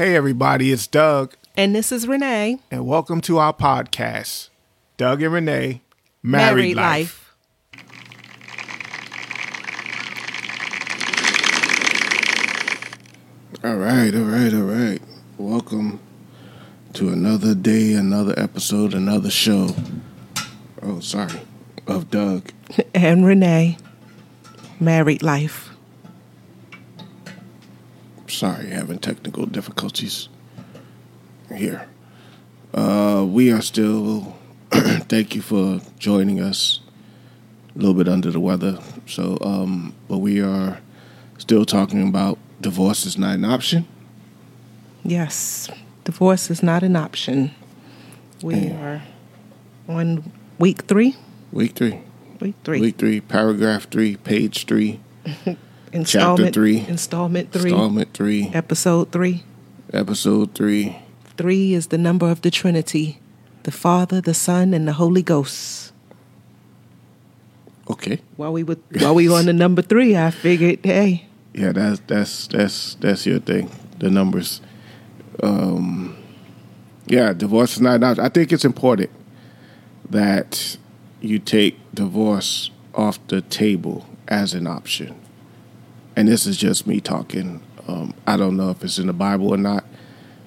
Hey, everybody, it's Doug, And this is Renee. and welcome to our podcast, Doug and Renee Married, Life. All right, all right, all right. Welcome to another day, another episode, another show. Oh, sorry, of Doug. And Renee. Married Life. Sorry, having technical difficulties here. Uh, we are still. thank you for joining us. A little bit under the weather, so um, but we are still talking about divorce is not an option. Yes. Divorce is not an option. We are on week three. Week three. Week three. Week three, paragraph three, page three, installment three. Installment three. installment three, Episode three. episode three. Three is the number of the Trinity. The Father, the Son, and the Holy Ghost. Okay. While we were while we on the number three, I figured, hey, Yeah, that's that's that's that's your thing. The numbers. Um yeah, divorce is not an option. I think it's important that you take divorce off the table as an option. And this is just me talking. Um, I don't know if it's in the Bible or not,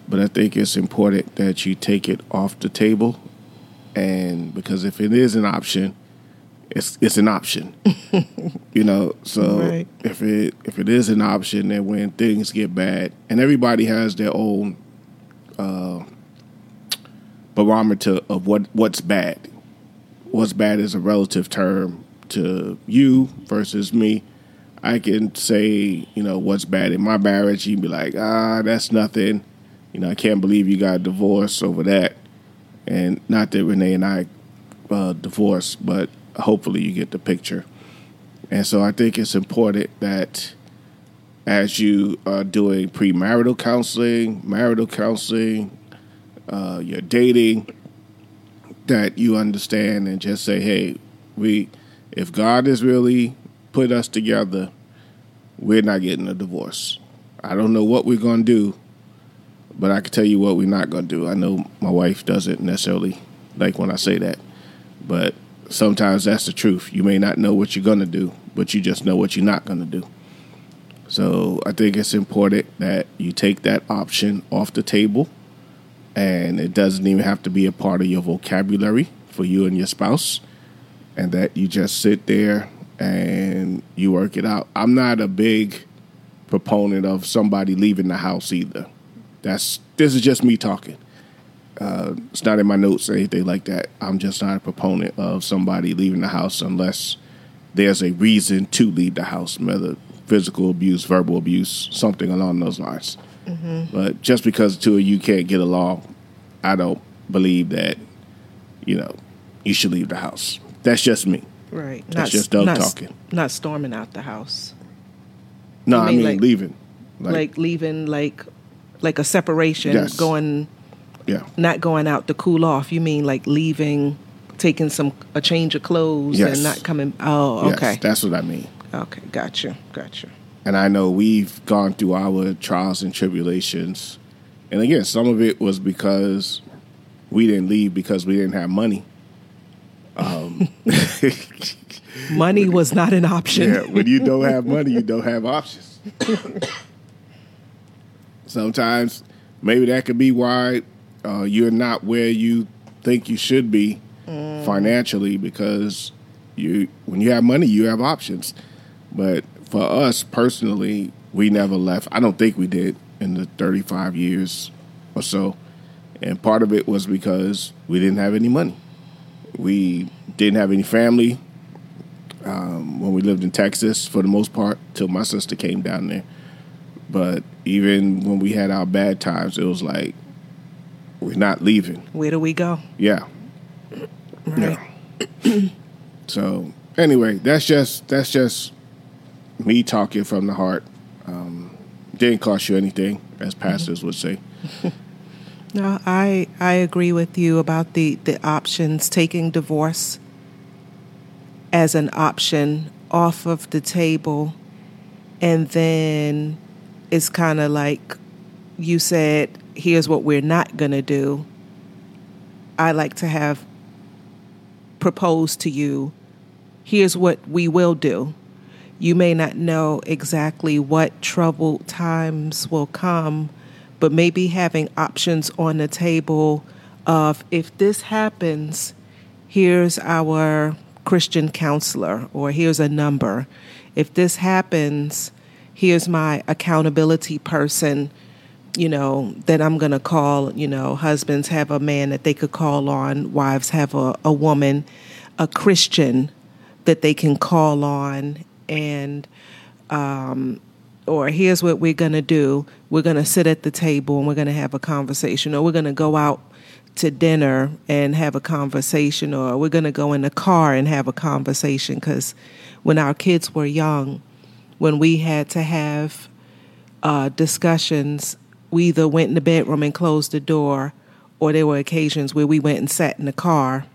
but I think it's important that you take it off the table. And because if it is an option, it's it's an option. you know, so Right. if it if it is an option, then when things get bad, and everybody has their own uh, barometer of what what's bad. What's bad is a relative term to you versus me. I can say, you know, what's bad in my marriage. You'd be like, ah, that's nothing. You know, I can't believe you got divorced over that. And not that Renee and I uh, divorced, but hopefully you get the picture. And so I think it's important that as you are doing premarital counseling, marital counseling, uh, you're dating, that you understand and just say, hey, we, if God is really put us together, we're not getting a divorce. I don't know what we're going to do, but I can tell you what we're not going to do. I know my wife doesn't necessarily like when I say that, but sometimes that's the truth. You may not know what you're going to do, but you just know what you're not going to do. So I think it's important that you take that option off the table, and it doesn't even have to be a part of your vocabulary for you and your spouse, and that you just sit there and you work it out. I'm not a big proponent of somebody leaving the house either. That's this is just me talking. Uh, it's not in my notes or anything like that. I'm just not a proponent of somebody leaving the house unless there's a reason to leave the house, whether physical abuse, verbal abuse, something along those lines. But just because the two of you can't get along, I don't believe that, you know, you should leave the house. That's just me. Right. That's just Doug not, talking. Not storming out the house. No, I mean mean like- leaving. like leaving like like a separation Yes. going yeah. not going out to cool off you mean like leaving taking some a change of clothes Yes. and not coming oh Yes, okay that's what I mean. okay gotcha gotcha And I know we've gone through our trials and tribulations. And again, some of it was because we didn't leave because we didn't have money. Um, money was not an option yeah, when you don't have money, you don't have options. Sometimes maybe that could be why uh, you're not where you think you should be financially because you when you have money, you have options. But for us personally, we never left. I don't think we did in the 35 years or so. And part of it was because we didn't have any money. We didn't have any family um, when we lived in Texas for the most part till my sister came down there. But even when we had our bad times, it was like we're not leaving. where do we go Yeah. right Yeah. so anyway, that's just that's just me talking from the heart. Um, didn't cost you anything, as pastors would say. no i i agree with you about the the options taking divorce as an option off of the table and then it's kind of like you said, here's what we're not going to do, I like to have proposed to you, here's what we will do. You may not know exactly what troubled times will come, but maybe having options on the table of if this happens, here's our Christian counselor, or here's a number. If this happens, here's my accountability person, you know, that I'm going to call. You know, husbands have a man that they could call on, wives have a, a woman, a Christian that they can call on, and, um, or here's what we're going to do we're going to sit at the table and we're going to have a conversation, or we're going to go out to dinner and have a conversation, or we're going to go in the car and have a conversation. Because when our kids were young, when we had to have uh, discussions, we either went in the bedroom and closed the door, or there were occasions where we went and sat in the car.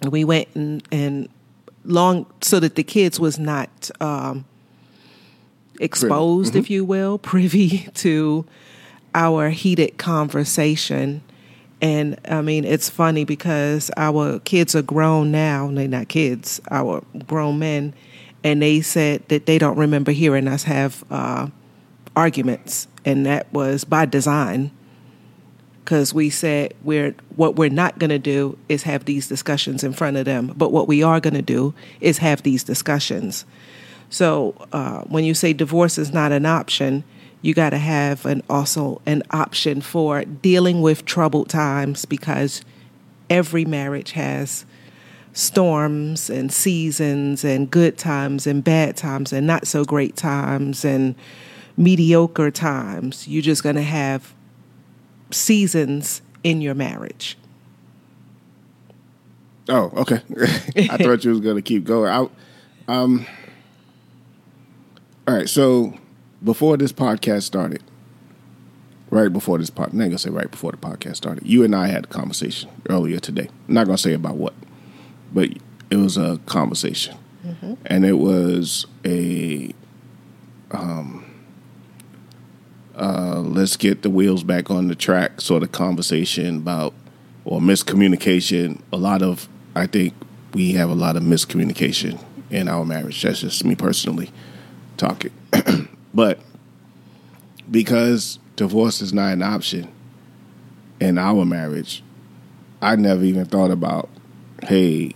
And we went and, and long so that the kids was not um, exposed, mm-hmm. if you will, privy to our heated conversation. And I mean, it's funny because our kids are grown now. They're not kids, our grown men. And they said that they don't remember hearing us have uh, arguments. And that was by design. Because we said we're what we're not going to do is have these discussions in front of them, but what we are going to do is have these discussions. So uh, when you say divorce is not an option, you got to have an also an option for dealing with troubled times because every marriage has storms and seasons and good times and bad times and not so great times and mediocre times. You're just going to have seasons in your marriage. Oh, okay. I thought you was going to keep going. I, um, all right, so before this podcast started, right before this pod, I'm not gonna say right before the podcast started. You and I had a conversation earlier today. I'm not gonna say about what, but it was a conversation, mm-hmm. and it was a um, uh, let's get the wheels back on the track sort of conversation about or miscommunication. A lot of I think we have a lot of miscommunication in our marriage. That's just me personally talking. But because divorce is not an option in our marriage, I never even thought about, hey,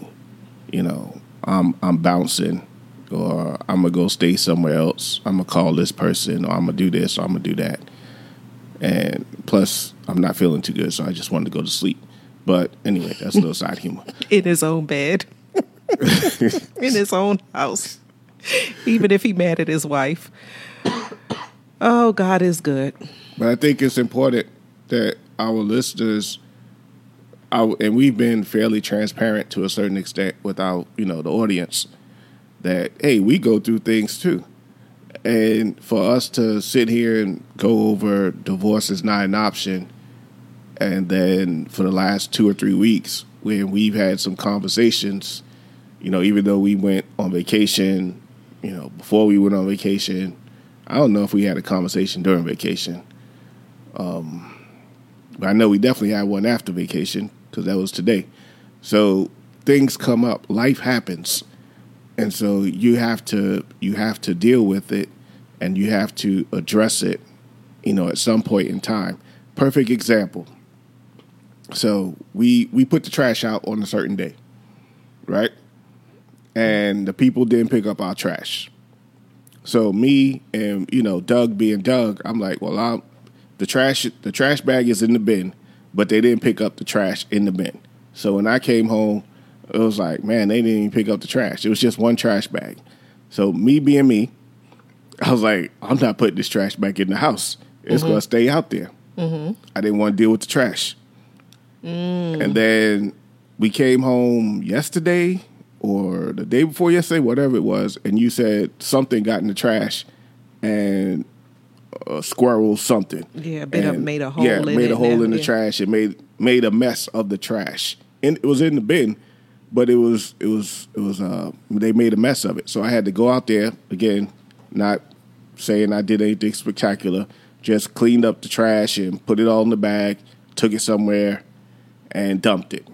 you know, I'm I'm bouncing or I'm gonna go stay somewhere else. I'm gonna call this person or I'm gonna do this or I'm gonna do that. And plus, I'm not feeling too good, so I just wanted to go to sleep. But anyway, that's a little side humor. In his own bed, in his own house, even if he mad at his wife. Oh, God is good. But I think it's important that our listeners, our, and we've been fairly transparent to a certain extent with our, you know, the audience, that hey, we go through things too, and for us to sit here and go over divorce is not an option, and then for the last two or three weeks, when we've had some conversations, you know, even though we went on vacation, you know, before we went on vacation I don't know if we had a conversation during vacation. Um, but I know we definitely had one after vacation because that was today. So things come up, life happens, and so you have to you have to deal with it, and you have to address it. You know, at some point in time. Perfect example. So we we put the trash out on a certain day, right? And the people didn't pick up our trash. So me and you know Doug being Doug, I'm like, well, I'm, the trash the trash bag is in the bin, but they didn't pick up the trash in the bin. So when I came home, it was like, man, they didn't even pick up the trash. It was just one trash bag. So me being me, I was like, I'm not putting this trash back in the house. It's mm-hmm. gonna stay out there. Mm-hmm. I didn't want to deal with the trash. Mm. And then we came home yesterday or the day before yesterday, whatever it was, and you said something got in the trash and a squirrel something. Yeah, and, made a hole. Yeah, made a hole in the yeah. trash. It made made a mess of the trash. And it was in the bin, but it was it was it was uh they made a mess of it. So I had to go out there again, not saying I did anything spectacular, just cleaned up the trash and put it all in the bag, took it somewhere, and dumped it.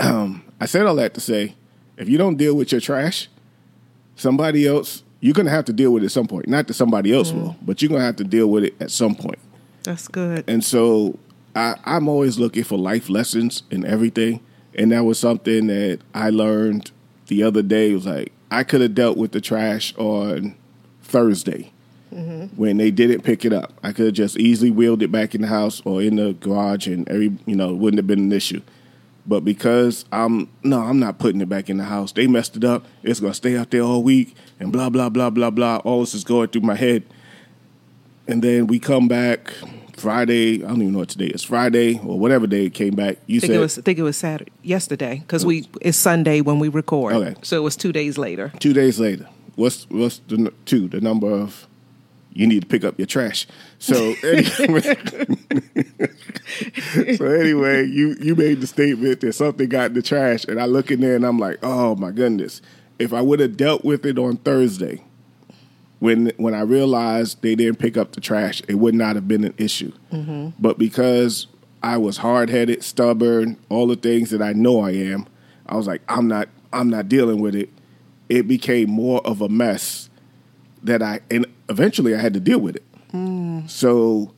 Um, I said all that to say, if you don't deal with your trash, somebody else you're gonna have to deal with it at some point. Not that somebody else mm-hmm. will, but you're gonna have to deal with it at some point. That's good. And so I, I'm always looking for life lessons in everything. And that was something that I learned the other day. It was like I could have dealt with the trash on Thursday mm-hmm. when they didn't pick it up. I could have just easily wheeled it back in the house or in the garage, and every you know wouldn't have been an issue. But because I'm no, I'm not putting it back in the house. They messed it up. It's gonna stay out there all week, and blah blah blah blah blah. All this is going through my head, and then we come back Friday. I don't even know what today is. Friday or whatever day it came back. You I think said it was I think it was Saturday yesterday because we it's Sunday when we record. Okay. So it was two days later. two days later. What's what's the two? The number of you need to pick up your trash. So anyway, so anyway, you you made the statement that something got in the trash, and I look in there and I'm like, oh my goodness! If I would have dealt with it on Thursday, when when I realized they didn't pick up the trash, it would not have been an issue. Mm-hmm. But because I was hard headed, stubborn, all the things that I know I am, I was like, I'm not I'm not dealing with it. It became more of a mess that I and eventually I had to deal with it. So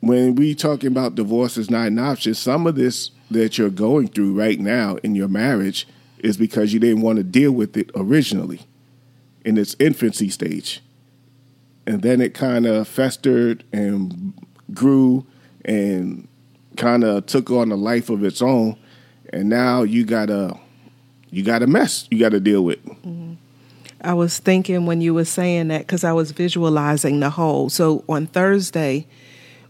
when we talking about divorce is not an option, some of this that you're going through right now in your marriage is because you didn't want to deal with it originally in its infancy stage. And then it kind of festered and grew and kind of took on a life of its own. And now you got a you got a mess you got to deal with. I was thinking when you were saying that because I was visualizing the whole. So on Thursday,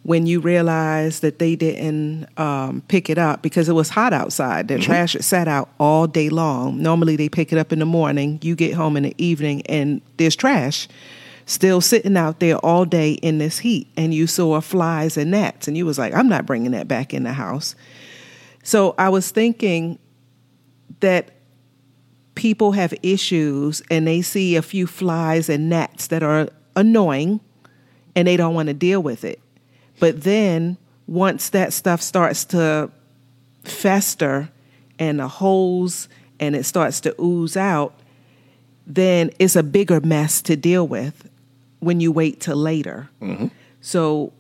when you realized that they didn't um, pick it up because it was hot outside, the trash had sat out all day long. Normally they pick it up in the morning. You get home in the evening and there's trash still sitting out there all day in this heat. And you saw flies and gnats, and you was like, "I'm not bringing that back in the house." So I was thinking that people have issues and they see a few flies and gnats that are annoying and they don't want to deal with it. But then once that stuff starts to fester and the holes and it starts to ooze out, then it's a bigger mess to deal with when you wait till later. Mm-hmm. So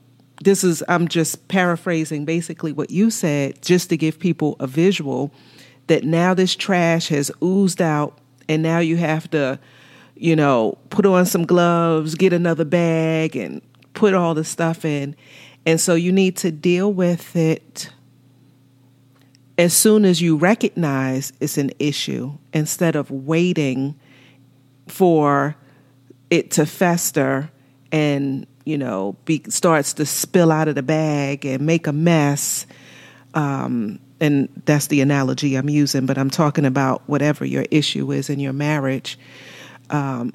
this is I'm just paraphrasing basically what you said just to give people a visual that now this trash has oozed out and now you have to you know put on some gloves, get another bag and put all the stuff in. And so you need to deal with it as soon as you recognize it's an issue instead of waiting for it to fester and you know be starts to spill out of the bag and make a mess um, and that's the analogy i'm using but i'm talking about whatever your issue is in your marriage um,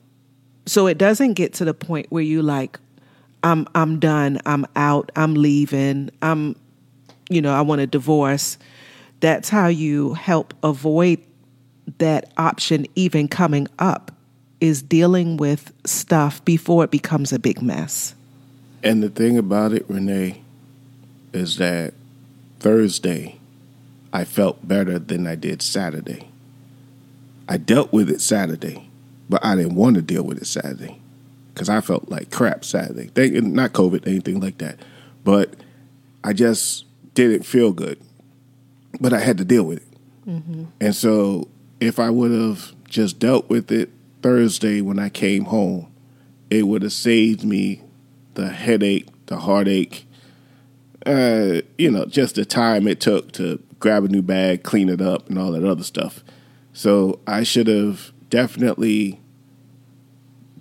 so it doesn't get to the point where you like i'm i'm done i'm out i'm leaving i'm you know i want a divorce that's how you help avoid that option even coming up is dealing with stuff before it becomes a big mess. And the thing about it, Renee, is that Thursday I felt better than I did Saturday. I dealt with it Saturday, but I didn't want to deal with it Saturday because I felt like crap Saturday. They, not COVID, anything like that, but I just didn't feel good. But I had to deal with it. And so if I would have just dealt with it Thursday when I came home, it would have saved me the headache, the heartache, uh, you know, just the time it took to grab a new bag, clean it up, and all that other stuff. So I should have definitely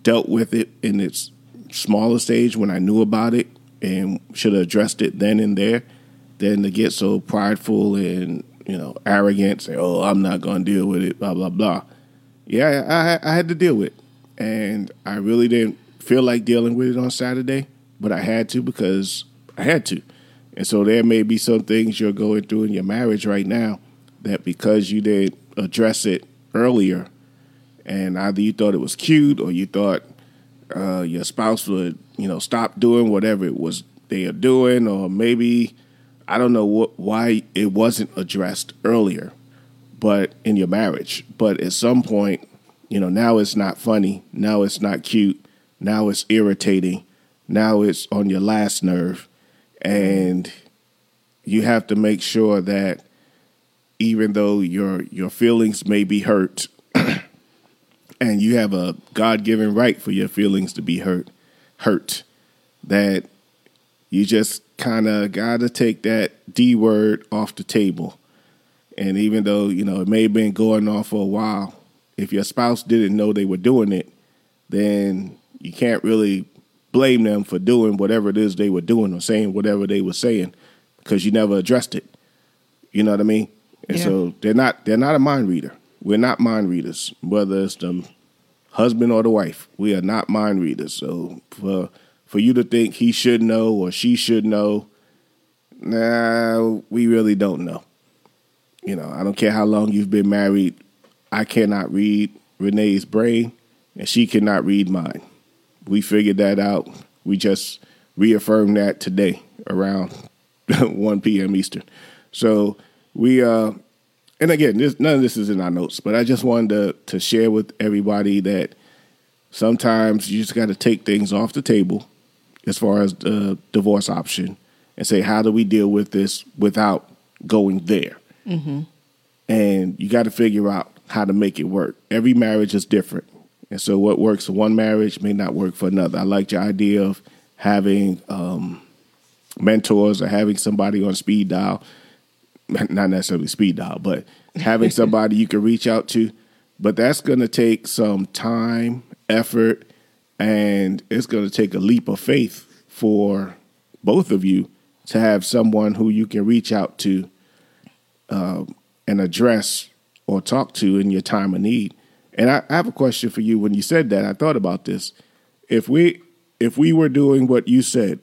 dealt with it in its smaller stage when I knew about it and should have addressed it then and there than to get so prideful and, you know, arrogant, say, oh, I'm not going to deal with it, blah, blah, blah. Yeah, I, I had to deal with it. And I really didn't feel like dealing with it on Saturday, but I had to because I had to. And so there may be some things you're going through in your marriage right now that because you didn't address it earlier, and either you thought it was cute or you thought uh, your spouse would you know, stop doing whatever it was they are doing, or maybe I don't know what, why it wasn't addressed earlier, but in your marriage. But at some point, you know, now it's not funny. Now it's not cute. Now it's irritating. Now it's on your last nerve. And you have to make sure that even though your your feelings may be hurt and you have a God-given right for your feelings to be hurt hurt that you just kind of got to take that D word off the table. And even though, you know, it may have been going on for a while, if your spouse didn't know they were doing it, then you can't really blame them for doing whatever it is they were doing or saying whatever they were saying because you never addressed it. You know what I mean? And Yeah. so they're not they're not a mind reader. We're not mind readers, whether it's the husband or the wife. We are not mind readers. So for for you to think he should know or she should know, nah, we really don't know. You know, I don't care how long you've been married. I cannot read Renee's brain, and she cannot read mine. We figured that out. We just reaffirmed that today around 1 p.m. Eastern. So we, uh, and again, this, none of this is in our notes, but I just wanted to, to share with everybody that sometimes you just got to take things off the table as far as the divorce option and say, how do we deal with this without going there? And you got to figure out how to make it work. Every marriage is different. And so what works for one marriage may not work for another. I liked your idea of having um, mentors or having somebody on speed dial, not necessarily speed dial, but having somebody you can reach out to. But that's going to take some time, effort, and it's going to take a leap of faith for both of you to have someone who you can reach out to um, and address or talk to in your time of need. And I, I have a question for you. When you said that, I thought about this. If we if we were doing what you said,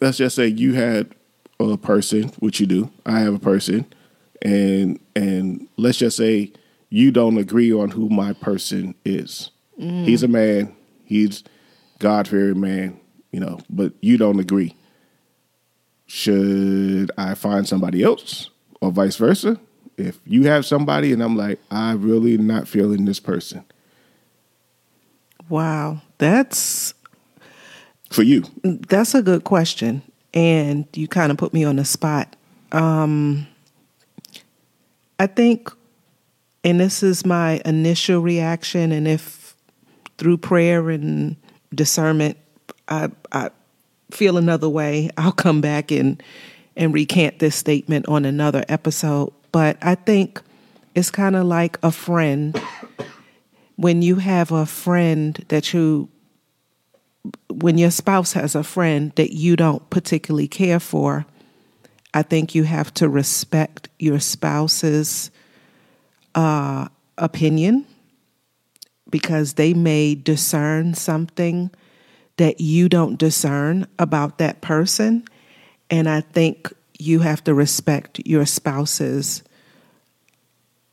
let's just say you had a person, which you do. I have a person, and and let's just say you don't agree on who my person is. Mm. He's a man. He's God fearing man. You know, but you don't agree. Should I find somebody else, or vice versa? If you have somebody, and I'm like, I really not feeling this person Wow, that's for you. that's a good question, and you kind of put me on the spot. Um, I think, and this is my initial reaction, and if through prayer and discernment, I, I feel another way, I'll come back and and recant this statement on another episode. But I think it's kind of like a friend. When you have a friend that you when your spouse has a friend that you don't particularly care for, I think you have to respect your spouse's uh, opinion because they may discern something that you don't discern about that person. And I think you have to respect your spouse's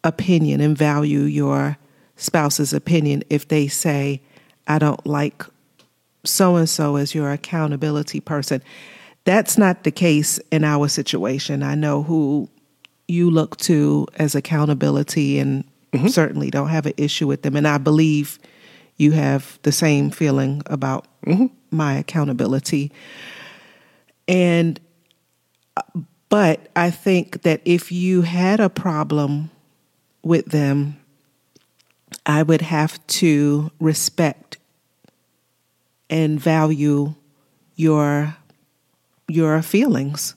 opinion and value your spouse's opinion if they say, I don't like so and so as your accountability person. That's not the case in our situation. I know who you look to as accountability and mm-hmm. certainly don't have an issue with them. And I believe you have the same feeling about mm-hmm. my accountability. And but I think that if you had a problem with them, I would have to respect and value your your feelings.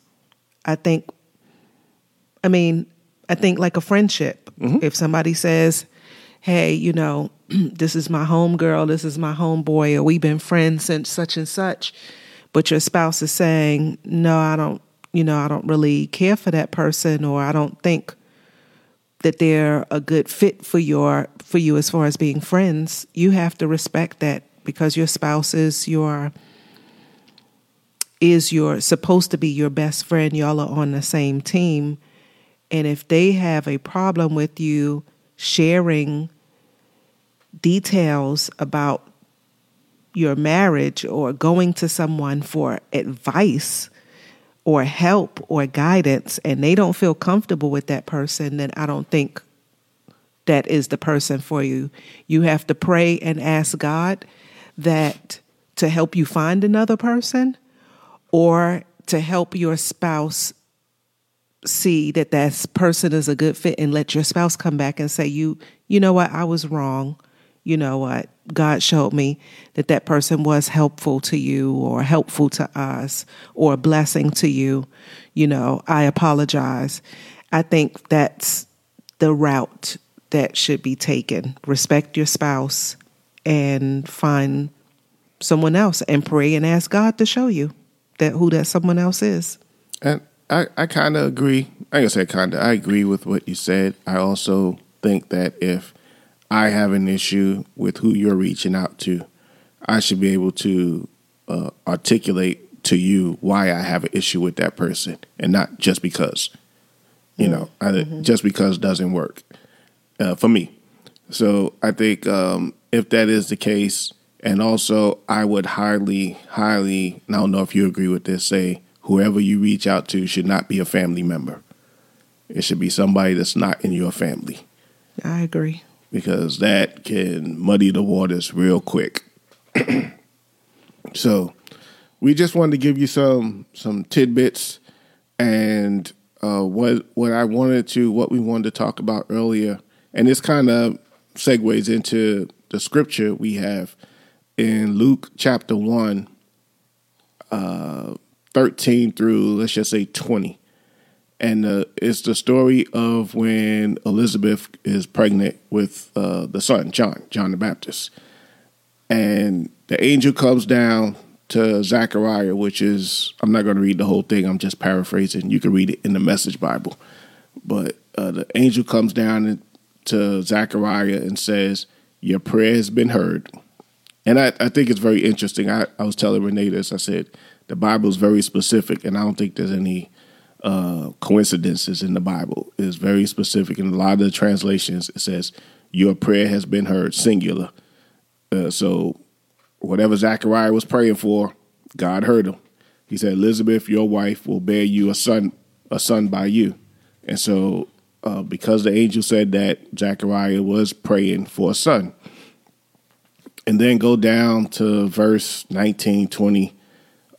I think I mean, I think like a friendship. Mm-hmm. If somebody says, "Hey, you know, this is my home girl, this is my home boy, or we've been friends since such and such," but your spouse is saying, "No, I don't, you know, I don't really care for that person or I don't think that they're a good fit for your for you as far as being friends, you have to respect that because your spouse is your is your supposed to be your best friend. Y'all are on the same team. And if they have a problem with you sharing details about your marriage or going to someone for advice or help or guidance and they don't feel comfortable with that person, then I don't think that is the person for you. You have to pray and ask God that to help you find another person or to help your spouse see that that person is a good fit and let your spouse come back and say you you know what I was wrong you know what, God showed me that that person was helpful to you or helpful to us or a blessing to you. You know, I apologize. I think that's the route that should be taken. Respect your spouse and find someone else and pray and ask God to show you that who that someone else is. And I, I kind of agree. I guess I kind of I agree with what you said. I also think that if I have an issue with who you're reaching out to, I should be able to uh, articulate to you why I have an issue with that person and not just because. You know, mm-hmm. just because doesn't work uh, for me. So I think um, if that is the case, and also I would highly, highly, I don't know if you agree with this, say whoever you reach out to should not be a family member. It should be somebody that's not in your family. I agree because that can muddy the waters real quick. so, we just wanted to give you some some tidbits and uh, what what I wanted to what we wanted to talk about earlier, and this kind of segues into the scripture we have in Luke chapter one, uh, thirteen through let's just say twenty and uh, it's the story of when Elizabeth is pregnant with uh, the son John, John the Baptist, and the angel comes down to Zechariah, which is I'm not going to read the whole thing. I'm just paraphrasing. You can read it in the Message Bible, but uh, the angel comes down to Zechariah and says, "Your prayer has been heard." And I, I think it's very interesting. I, I was telling Renee this. I said the Bible is very specific, and I don't think there's any uh, coincidences in the Bible. is very specific. In a lot of the translations, it says, Your prayer has been heard, singular. Uh, so, whatever Zachariah was praying for, God heard him. He said, Elizabeth, your wife, will bear you a son, a son by you. And so, uh, because the angel said that, Zachariah was praying for a son. And then go down to verse 19, 20.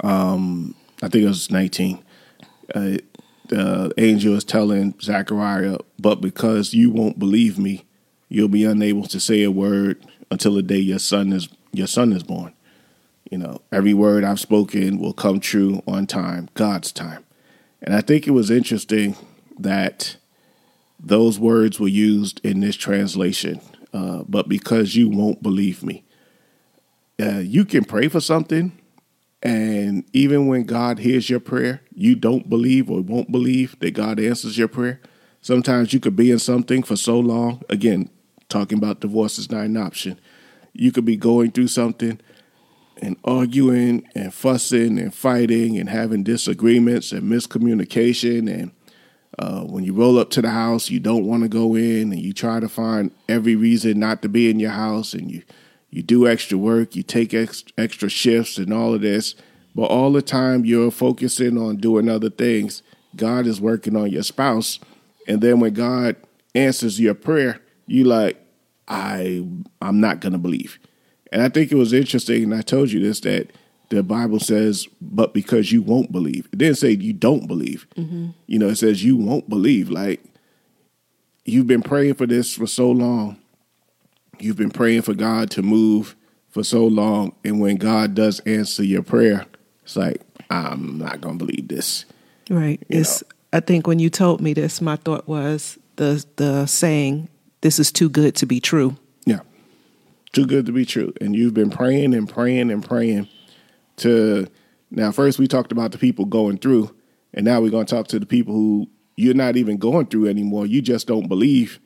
Um, I think it was 19. Uh, the angel is telling Zechariah, but because you won't believe me, you'll be unable to say a word until the day your son is your son is born. You know, every word I've spoken will come true on time, God's time. And I think it was interesting that those words were used in this translation. Uh, but because you won't believe me, uh, you can pray for something and even when God hears your prayer, you don't believe or won't believe that God answers your prayer. Sometimes you could be in something for so long. Again, talking about divorce is not an option. You could be going through something and arguing and fussing and fighting and having disagreements and miscommunication. And uh, when you roll up to the house, you don't want to go in and you try to find every reason not to be in your house and you you do extra work, you take ex- extra shifts and all of this, but all the time you're focusing on doing other things. God is working on your spouse, and then when God answers your prayer, you like, I I'm not gonna believe. And I think it was interesting, and I told you this that the Bible says, but because you won't believe. It didn't say you don't believe. Mm-hmm. You know, it says you won't believe. Like you've been praying for this for so long, You've been praying for God to move for so long, and when God does answer your prayer, it's like I'm not gonna believe this. Right. You it's. Know? I think when you told me this, my thought was the the saying, "This is too good to be true." Yeah, too good to be true. And you've been praying and praying and praying to. Now, first we talked about the people going through, and now we're going to talk to the people who you're not even going through anymore. You just don't believe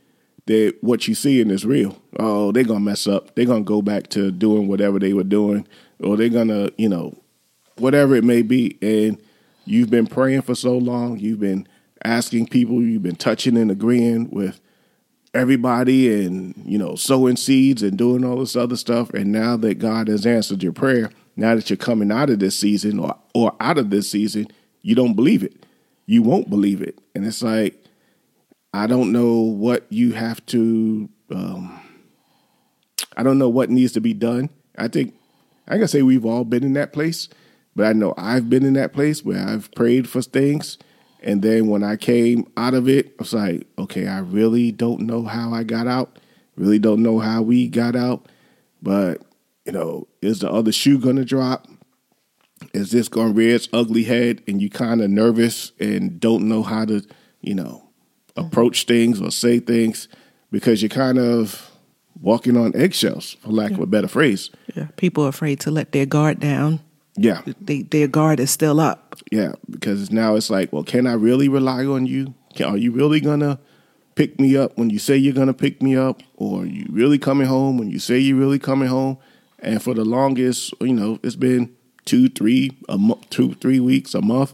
that what you seeing is real. Oh, they're gonna mess up. They're gonna go back to doing whatever they were doing, or they're gonna, you know, whatever it may be. And you've been praying for so long. You've been asking people. You've been touching and agreeing with everybody and you know sowing seeds and doing all this other stuff and now that god has answered your prayer now that you're coming out of this season or or out of this season you don't believe it you won't believe it and it's like i don't know what you have to um, i don't know what needs to be done i think i can say we've all been in that place but i know i've been in that place where i've prayed for things and then when I came out of it, I was like, okay, I really don't know how I got out. Really don't know how we got out. But, you know, is the other shoe to drop? Is this to rear its ugly head? And you kind of nervous and don't know how to, you know, approach things or say things because you're kind of walking on eggshells, for lack yeah. of a better phrase. Yeah, people are afraid to let their guard down. Yeah. They, their guard is still up. Yeah, because now it's like, well, can I really rely on you? Can, are you really to pick me up when you say you're to pick me up? Or are you really coming home when you say you're really coming home? And for the longest, you know, it's been two, three, a month, two, three weeks, a month.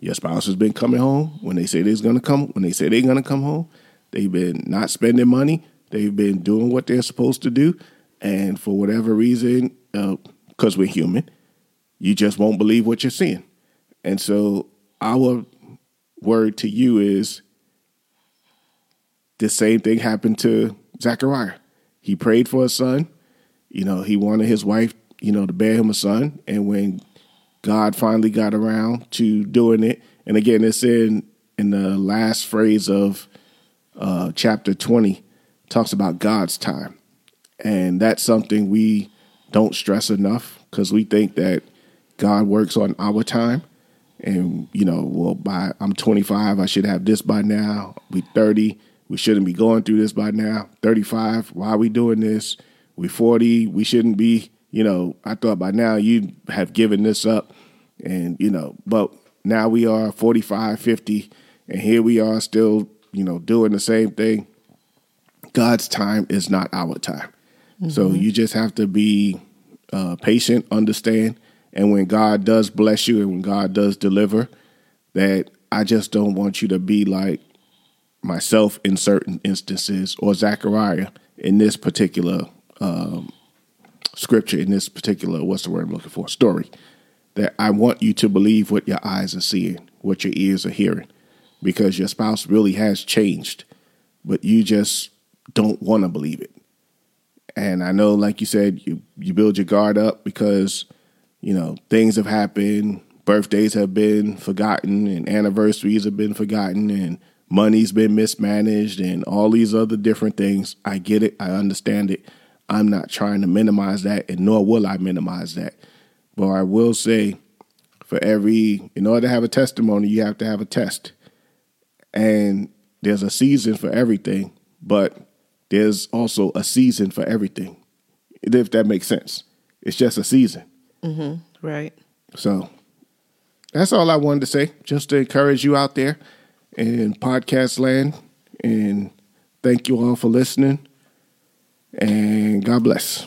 Your spouse has been coming home when they say they're going to come. When they say they're to come home, they've been not spending money. They've been doing what they're supposed to do, and for whatever reason, because uh, we're human, you just won't believe what you're seeing. And so our word to you is the same thing happened to Zachariah. He prayed for a son. You know, he wanted his wife, you know, to bear him a son. And when God finally got around to doing it, and again, it's in in the last phrase of uh, chapter 20, talks about God's time. And that's something we don't stress enough because we think that God works on our time. And, you know, well, by I'm 25, I should have this by now. We 30, we shouldn't be going through this by now. 35, why are we doing this? We 40, we shouldn't be, you know, I thought by now you have given this up. And, you know, but now we are 45, 50, and here we are still, you know, doing the same thing. God's time is not our time. Mm-hmm. So you just have to be uh, patient, understand and when God does bless you and when God does deliver, that I just don't want you to be like myself in certain instances or Zechariah in this particular um, scripture, in this particular, what's the word I'm looking for, story. That I want you to believe what your eyes are seeing, what your ears are hearing, because your spouse really has changed, but you just don't want to believe it. And I know, like you said, you, you build your guard up because you know, things have happened, birthdays have been forgotten, and anniversaries have been forgotten, and money's been mismanaged, and all these other different things. I get it, I understand it. I'm not trying to minimize that, and nor will I minimize that. But I will say, for every, in order to have a testimony, you have to have a test. And there's a season for everything, but there's also a season for everything, if that makes sense. It's just a season. Mm-hmm. Right. So that's all I wanted to say, just to encourage you out there in podcast land. And thank you all for listening. And God bless.